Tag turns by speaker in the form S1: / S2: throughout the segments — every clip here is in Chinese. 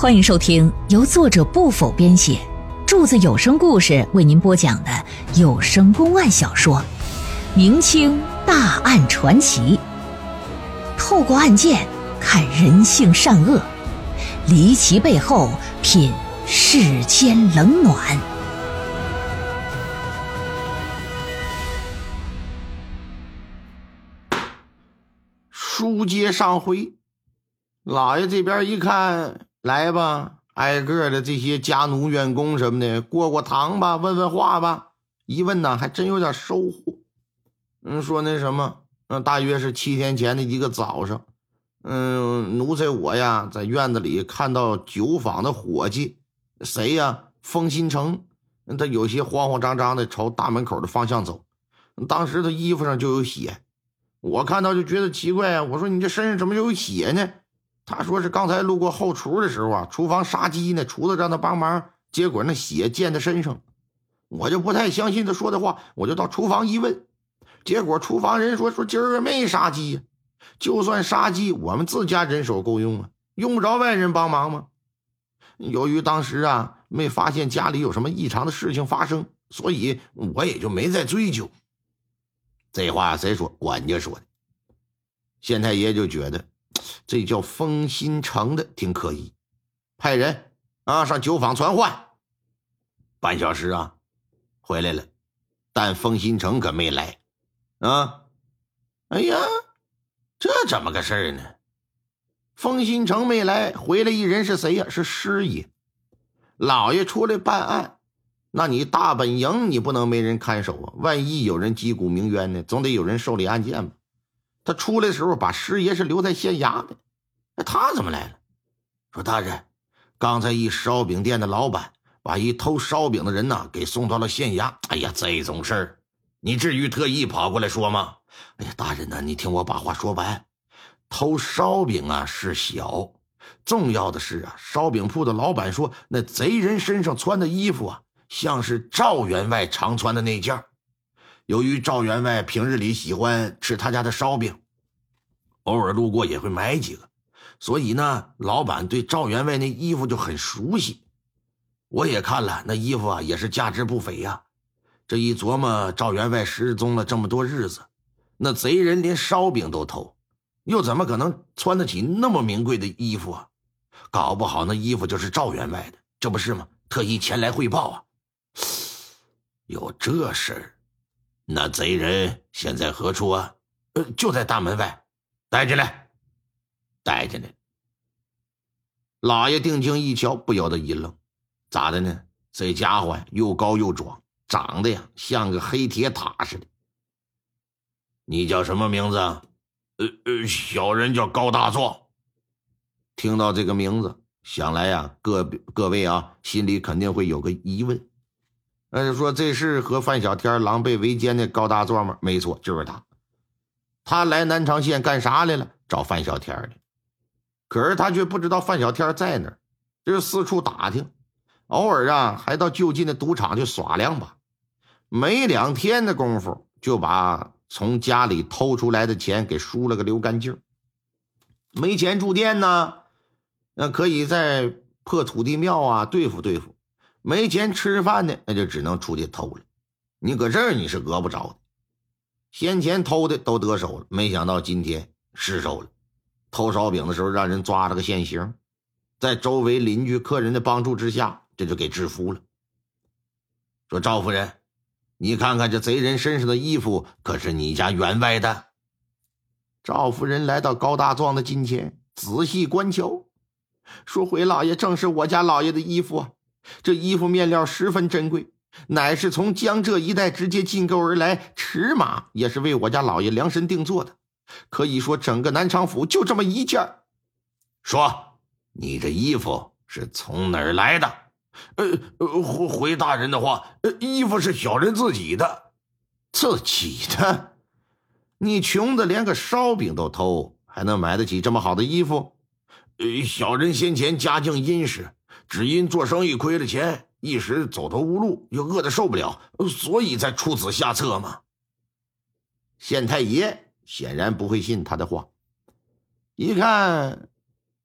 S1: 欢迎收听由作者不否编写，柱子有声故事为您播讲的有声公案小说《明清大案传奇》，透过案件看人性善恶，离奇背后品世间冷暖。
S2: 书接上回，老爷这边一看，来吧，挨个的这些家奴、员工什么的，过过堂吧，问问话吧。一问呢，还真有点收获。嗯，说那什么，嗯，大约是七天前的一个早上，嗯，奴才我呀，在院子里看到酒坊的伙计，谁呀？封新成，他有些慌慌张张的朝大门口的方向走，当时他衣服上就有血。我看到就觉得奇怪啊！我说你这身上怎么有血呢？他说是刚才路过后厨的时候啊，厨房杀鸡呢，厨子让他帮忙，结果那血溅在身上。我就不太相信他说的话，我就到厨房一问，结果厨房人说说今儿没杀鸡呀，就算杀鸡，我们自家人手够用啊，用不着外人帮忙吗？由于当时啊没发现家里有什么异常的事情发生，所以我也就没再追究。这话谁说？管家说的。县太爷就觉得这叫封新城的挺可疑，派人啊上酒坊传唤。半小时啊，回来了，但封新城可没来。啊，哎呀，这怎么个事儿呢？封新城没来，回来一人是谁呀？是师爷，老爷出来办案。那你大本营你不能没人看守啊！万一有人击鼓鸣冤呢，总得有人受理案件吧？他出来的时候把师爷是留在县衙的，那他怎么来了？说大人，刚才一烧饼店的老板把一偷烧饼的人呐给送到了县衙。哎呀，这种事儿，你至于特意跑过来说吗？哎呀，大人呐，你听我把话说完。偷烧饼啊是小，重要的是啊，烧饼铺的老板说那贼人身上穿的衣服啊。像是赵员外常穿的那件由于赵员外平日里喜欢吃他家的烧饼，偶尔路过也会买几个，所以呢，老板对赵员外那衣服就很熟悉。我也看了那衣服啊，也是价值不菲呀。这一琢磨，赵员外失踪了这么多日子，那贼人连烧饼都偷，又怎么可能穿得起那么名贵的衣服啊？搞不好那衣服就是赵员外的，这不是吗？特意前来汇报啊。有这事儿，那贼人现在何处啊？呃，就在大门外，带进来，带进来。老爷定睛一瞧，不由得一愣，咋的呢？这家伙又高又壮，长得呀像个黑铁塔似的。你叫什么名字？呃呃，小人叫高大壮。听到这个名字，想来呀，各各位啊，心里肯定会有个疑问。那就说这是和范小天狼狈为奸的高大壮吗？没错，就是他。他来南昌县干啥来了？找范小天的。可是他却不知道范小天在哪儿，就四处打听，偶尔啊还到就近的赌场去耍两把。没两天的功夫，就把从家里偷出来的钱给输了个溜干净。没钱住店呢，那可以在破土地庙啊对付对付。没钱吃饭呢，那就只能出去偷了。你搁这儿你是讹不着的。先前偷的都得手了，没想到今天失手了。偷烧饼的时候让人抓了个现行，在周围邻居客人的帮助之下，这就给制服了。说赵夫人，你看看这贼人身上的衣服，可是你家员外的？赵夫人来到高大壮的近前，仔细观瞧，说：“回老爷，正是我家老爷的衣服啊。”这衣服面料十分珍贵，乃是从江浙一带直接进购而来，尺码也是为我家老爷量身定做的。可以说，整个南昌府就这么一件。说，你这衣服是从哪儿来的？呃，回回大人的话，衣服是小人自己的。自己的？你穷的连个烧饼都偷，还能买得起这么好的衣服？呃，小人先前家境殷实。只因做生意亏了钱，一时走投无路，又饿得受不了，所以才出此下策嘛。县太爷显然不会信他的话，一看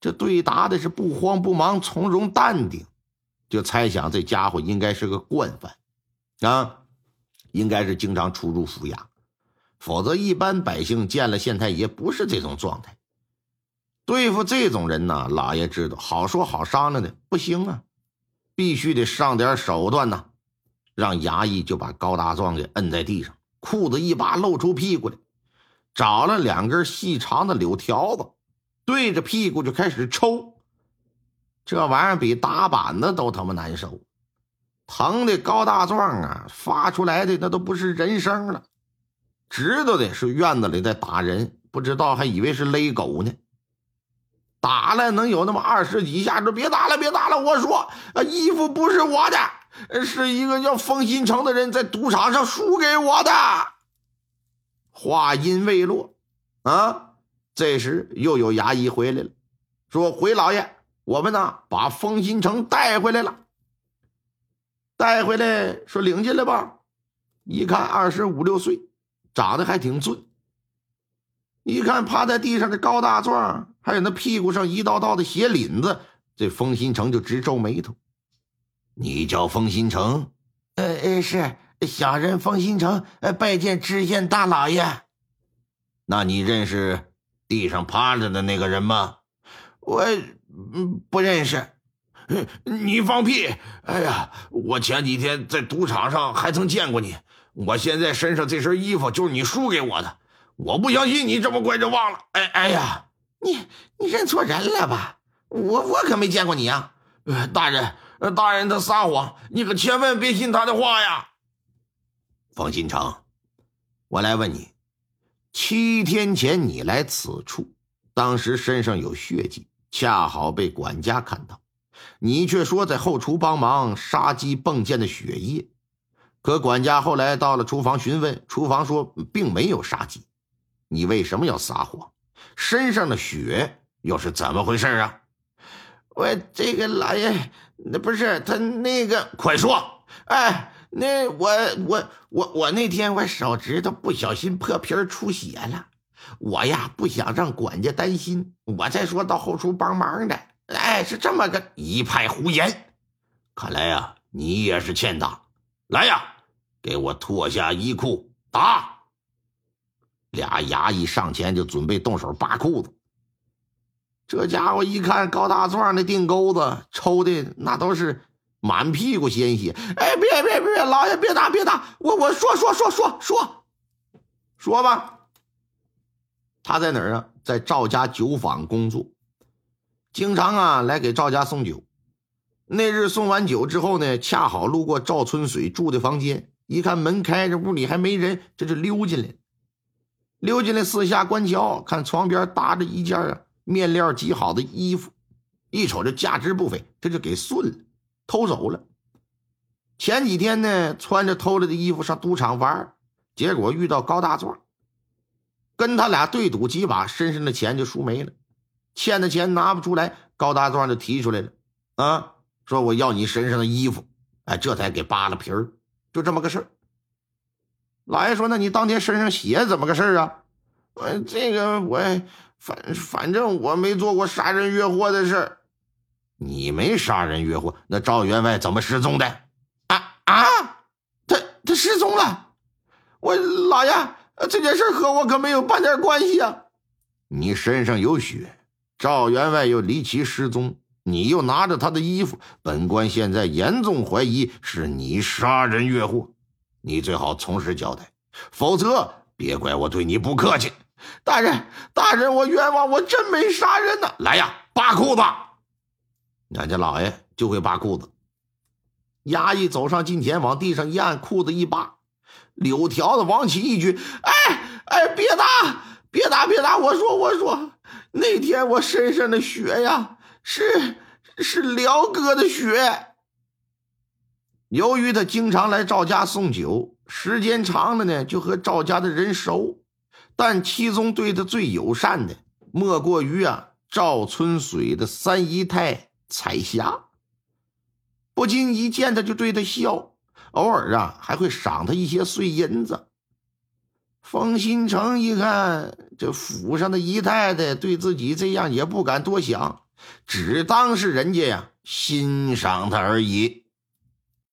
S2: 这对答的是不慌不忙，从容淡定，就猜想这家伙应该是个惯犯，啊，应该是经常出入府衙，否则一般百姓见了县太爷不是这种状态。对付这种人呢，老爷知道好说好商量的不行啊，必须得上点手段呐，让衙役就把高大壮给摁在地上，裤子一扒露出屁股来，找了两根细长的柳条子。对着屁股就开始抽，这玩意儿比打板子都他妈难受，疼的高大壮啊，发出来的那都不是人声了，知道的是院子里在打人，不知道还以为是勒狗呢。打了能有那么二十几下，就别打了，别打了！我说啊，衣服不是我的，是一个叫封新城的人在赌场上输给我的。话音未落，啊！这时又有衙役回来了，说：“回老爷，我们呢把封新城带回来了。带回来，说领进来吧。一看二十五六岁，长得还挺俊。一看趴在地上的高大壮，还有那屁股上一道道的血领子，这封新城就直皱眉头。你叫封新城？
S3: 呃呃，是小人封新城，拜见知县大老爷。
S2: 那你认识？”地上趴着的那个人吗？
S3: 我不认识。
S2: 你放屁！哎呀，我前几天在赌场上还曾见过你。我现在身上这身衣服就是你输给我的。我不相信你这么快就忘了。哎哎呀，
S3: 你你认错人了吧？我我可没见过你啊！
S2: 呃大人，大人他撒谎，你可千万别信他的话呀。方新成，我来问你。七天前你来此处，当时身上有血迹，恰好被管家看到。你却说在后厨帮忙杀鸡迸溅的血液，可管家后来到了厨房询问，厨房说并没有杀鸡。你为什么要撒谎？身上的血又是怎么回事啊？
S3: 我这个老爷，那不是他那个，
S2: 快说！
S3: 哎。那我我我我那天我手指头不小心破皮出血了，我呀不想让管家担心，我再说到后厨帮忙的。哎，是这么个
S2: 一派胡言，看来呀你也是欠打。来呀，给我脱下衣裤打。俩衙役上前就准备动手扒裤子，这家伙一看高大壮的腚钩子抽的那都是。满屁股鲜血！
S3: 哎，别别别，老爷别打别打！我我说说说说说
S2: 说吧。他在哪儿啊？在赵家酒坊工作，经常啊来给赵家送酒。那日送完酒之后呢，恰好路过赵春水住的房间，一看门开着，屋里还没人，这就溜进来。溜进来四下观瞧，看床边搭着一件啊面料极好的衣服，一瞅这价值不菲，这就给顺了。偷走了。前几天呢，穿着偷来的衣服上赌场玩，结果遇到高大壮，跟他俩对赌几把，身上的钱就输没了，欠的钱拿不出来，高大壮就提出来了，啊，说我要你身上的衣服，哎，这才给扒了皮儿，就这么个事儿。老爷说，那你当天身上血怎么个事儿啊？我这个我反反正我没做过杀人越货的事儿。你没杀人越货，那赵员外怎么失踪的？
S3: 啊啊！他他失踪了！我老爷，这件事和我可没有半点关系啊！
S2: 你身上有血，赵员外又离奇失踪，你又拿着他的衣服，本官现在严重怀疑是你杀人越货，你最好从实交代，否则别怪我对你不客气。
S3: 大人，大人，我冤枉，我真没杀人呢！
S2: 来呀，扒裤子！俺家老爷就会扒裤子。衙役走上近前，往地上一按，裤子一扒，柳条子往起一举：“
S3: 哎哎，别打，别打，别打！我说，我说，那天我身上的血呀，是是辽哥的血。
S2: 由于他经常来赵家送酒，时间长了呢，就和赵家的人熟。但其中对他最友善的，莫过于啊赵春水的三姨太。”彩霞不经一见他就对他笑，偶尔啊还会赏他一些碎银子。冯新成一看这府上的姨太太对自己这样，也不敢多想，只当是人家呀欣赏他而已。